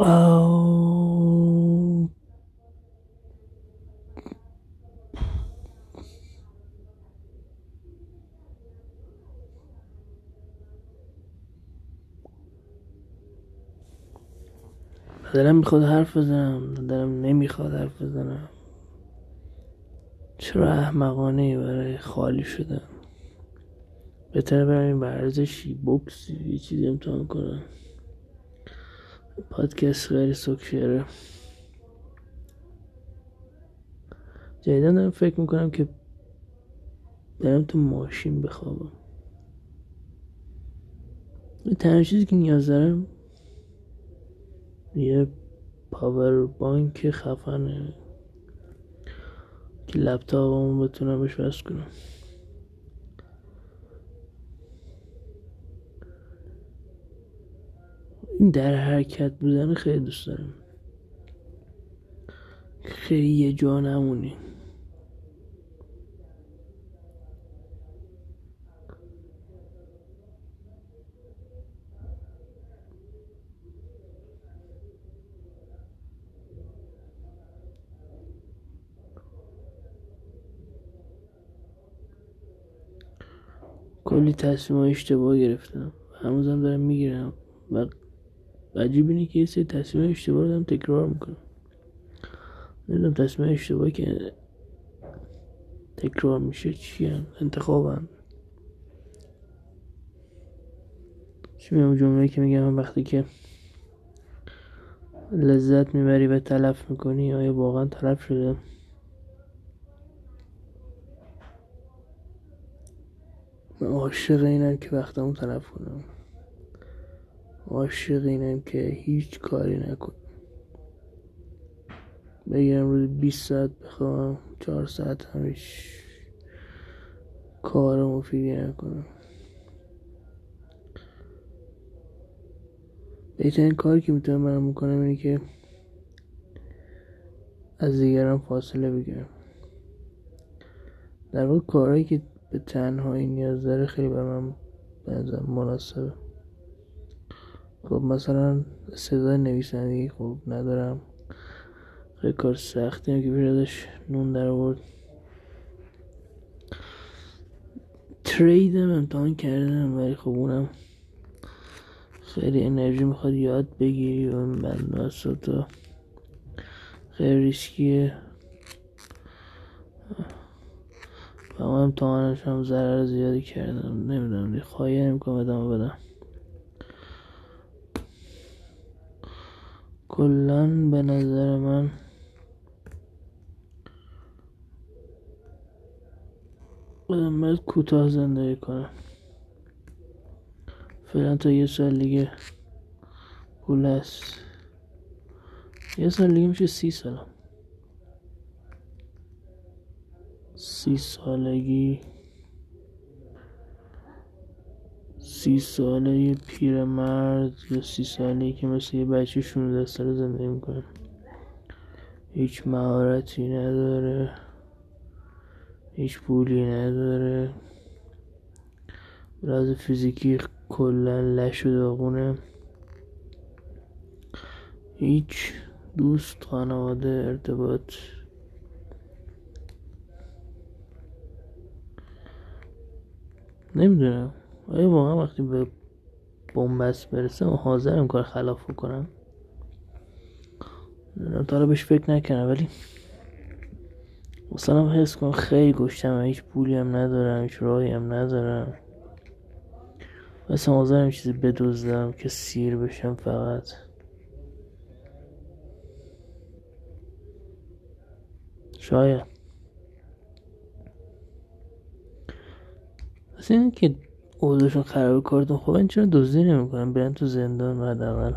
دلم می‌خواد حرف بزنم. دلم نمی‌خواد حرف بزنم. چرا احمقانه برای خالی شدن؟ بهتره برم ورزشی بوکسی یه چیزی امتحان کنم. پادکست خیلی سکشره جدیدا دارم فکر می‌کنم که دارم تو ماشین بخوابم. تنها چیزی که نیاز دارم یه پاور بانک خفنه که لپتاپمو بتونم بهش وصل کنم. این در حرکت بودن خیلی دوست دارم. خیلی یه جا نمونی. کلی تصمیم اشتباه گرفتم. هنوزم دارم می‌گیرم. و عجیب اینه که یه سری تصمیم اشتباه دارم تکرار می‌کنم. نمی‌دونم تصمیم اشتباه که تکرار میشه چی هم انتخابم. چی میگم؟ جمله که میگم وقتی که لذت می‌بری و تلف می‌کنی آیا واقعا تلف شده؟ من عاشق اینم که وقتمو تلف کنم. عاشق اینم که هیچ کاری نکنم بگیرم روز 20 ساعت بخوام چهار ساعت همیش کار مفیدی نکنم. بهترین کاری که می‌تونم برم بکنم اینه که از دیگران فاصله بگیرم. در واقع کارهایی که به تنهایی نیاز داره خیلی بر من بنظر مناسبه. خب مثلا صدای نویسندگی خوب ندارم. خیلی کار سختی که پیش نون در آورد. تریدم امتحان کردم ولی خب اونم خیلی انرژی می‌خواد یاد بگیری و من تو خیلی ریسکیه. و اون امتحانش هم ضرر زیادی کردم. نمی‌دونم دی خواهی نمی‌کنم ادامه بدم. کلا به نظر من باید کوتاه زندگی کنم فعلا تا یه سال دیگه پول هست. یه سال دیگه میشه سی سالم سی سالگی. سی ساله یه پیرمرد یا سی ساله که مثل یه بچه 16 ساله زندگی می‌کنه. هیچ مهارتی نداره. هیچ پولی نداره. راز فیزیکی کلا لش و داغونه هیچ دوست خانواده ارتباط. نمی‌دونم. آیا واقعا وقتی به بومبست برسه و حاضرم کار خلاف بکنم؟ تا بهش فکر نکنم ولی مثلا حس کنم خیلی گشتم هیچ پولی هم ندارم هیچ راهی هم ندارم. مثلا حاضرم چیزی بدوزدم که سیر بشم فقط. شاید. اصلا که اوضاعشون خراب کارتون خب این چرا دزدی نمی‌کنن برن تو زندان اول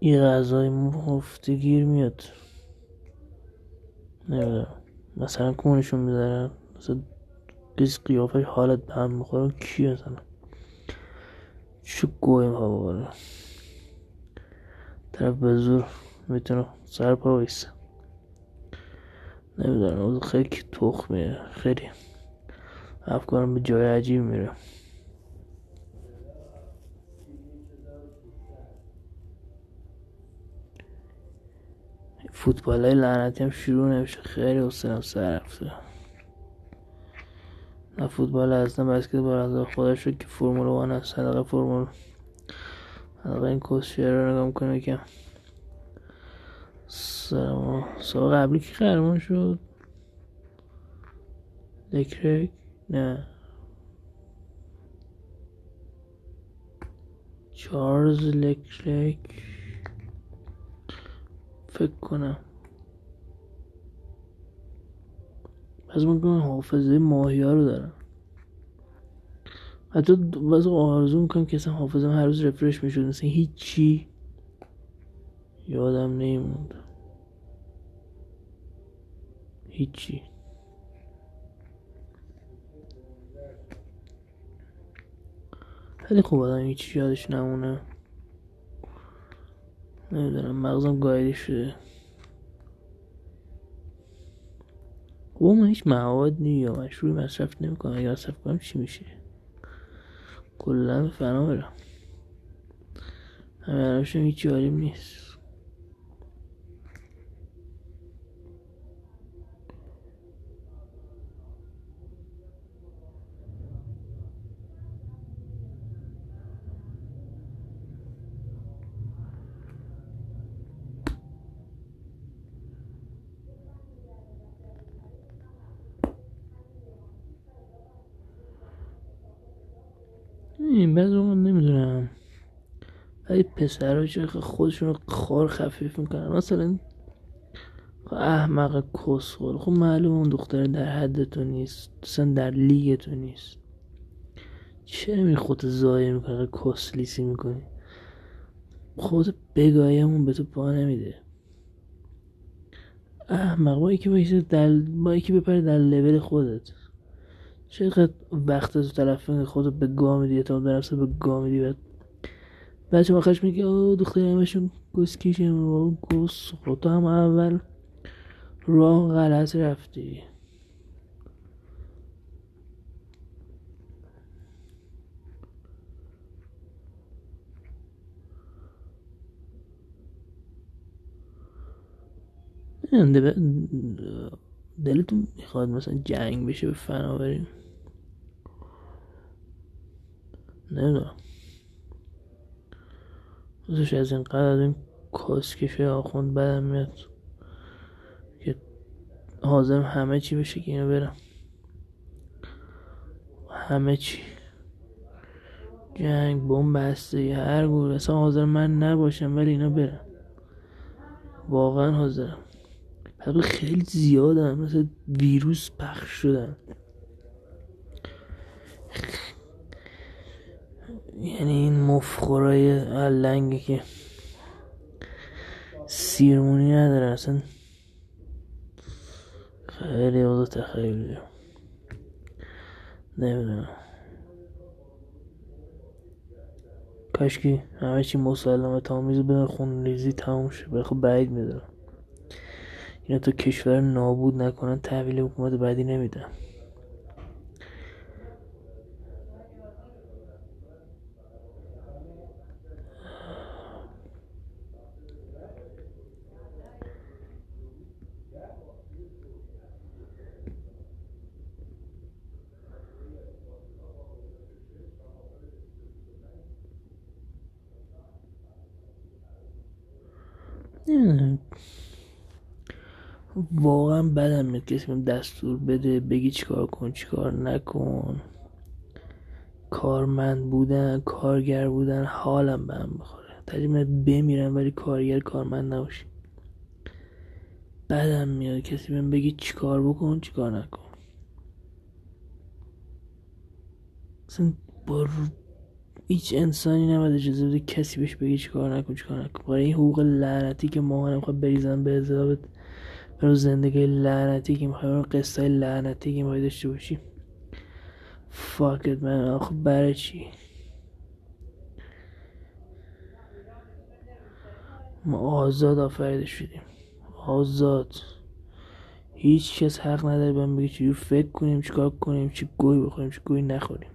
یه غذای مفتی گیر میاد. نمی‌دونم. مثلا کونشون می‌ذارن. مثلا کسی قیافش حالت به هم می‌خوره. کی مثلا؟ چه گوی میخوا طرف به زور می‌تونه سر پا نمی‌دونم. خیلی تخمه خیلی. افکارم به جای عجیب میره. فوتبال های لعنتی هم شروع نمیشه. خیلی حسنم سر رفته. نه فوتبال اصلا بسکتبال از خودش رو که فرمول وان هست. صدقه فرمول. صدقه این کسشیر رو نگاه می‌کنه که سال قبلی که قهرمان شد؟ دکرک؟ نه. چارلز لکرک فکر کنم. پس من حافظه ماهی ها رو دارم. حتی بعض آرزو می‌کنم که اصلا حافظم هر روز رفرش می‌شد. مثلا هیچی یادم نیموند هیچی. خیلی خوب آدم هیچی یادش نمونه. نمی‌دونم مغزم گایده شده. و من هیچ مواد نی مشروعی مصرف نمی‌کنم. اگه مصرف کنم چی میشه؟ کلا فنا برم همه هیچی حالیم نیست. بعض من نمی‌دونم ولی پسرها چه خودشون رو خار خفیف می‌کنن. مثلا احمق کسخور خب معلوم اون دختر در حد تو نیست. اصلا در لیگ تو نیست. چرا می خود زایه می‌کنه کسلیسی می‌کنی؟ خود بگایمون به تو پا نمیده. احمق با یکی با یکی بپره در لول خودت. چقدر وقت تو طرف خود به گاه میدی؟ تا به به گاه میدی بعد؟ بچه آخرش میگه او دختر همشون گس کشم و گس خود هم اول راه غلط رفتی. دلتون می‌خواد مثلا جنگ بشه به فنا نمی‌دونم. روزش از اینقدر از این کاسکشه آخوند بدم میاد. که حاضر همه چی بشه که اینو برم. همه چی. جنگ بمب بسته هر گور اصلا حاضر من نباشم ولی اینا برم واقعا حاضرم. خیلی زیادن مثل ویروس پخش شدن. یعنی این مفخورای لنگه که سیرمونی نداره اصلا خیلی اوضا تخیلی. نمی‌دونم. کاشکی همه چی مسلمه تامیز به خون ریزی تموم شه. خب بعید می‌دونم. اینا تو کشور نابود نکنن تحویل حکومت بعدی واقعا بدم میاد کسی دستور بده بگی چیکار کن چیکار نکن. کارمند بودن کارگر بودن حالم به هم بخوره. ترجمه بمیرم ولی کارگر کارمند نباشی. بدم میاد کسی بهم بگی چیکار بکن چیکار نکن. اصلا با هیچ انسانی نباید اجازه بده کسی بهش بگی چیکار نکن چیکار نکن. برای این حقوق لعنتی که ما خواهد بریزن به حسابت برای زندگی لعنتی که می‌خوای قصه لعنتی که می‌خوای داشته باشی. فاکت من آخه برای چی؟ ما آزاد آفریده شدیم. آزاد. هیچ کس حق نداره بهم بگه چجور فکر کنیم چیکار کنیم چی گوی بخوریم چی گوی نخوریم.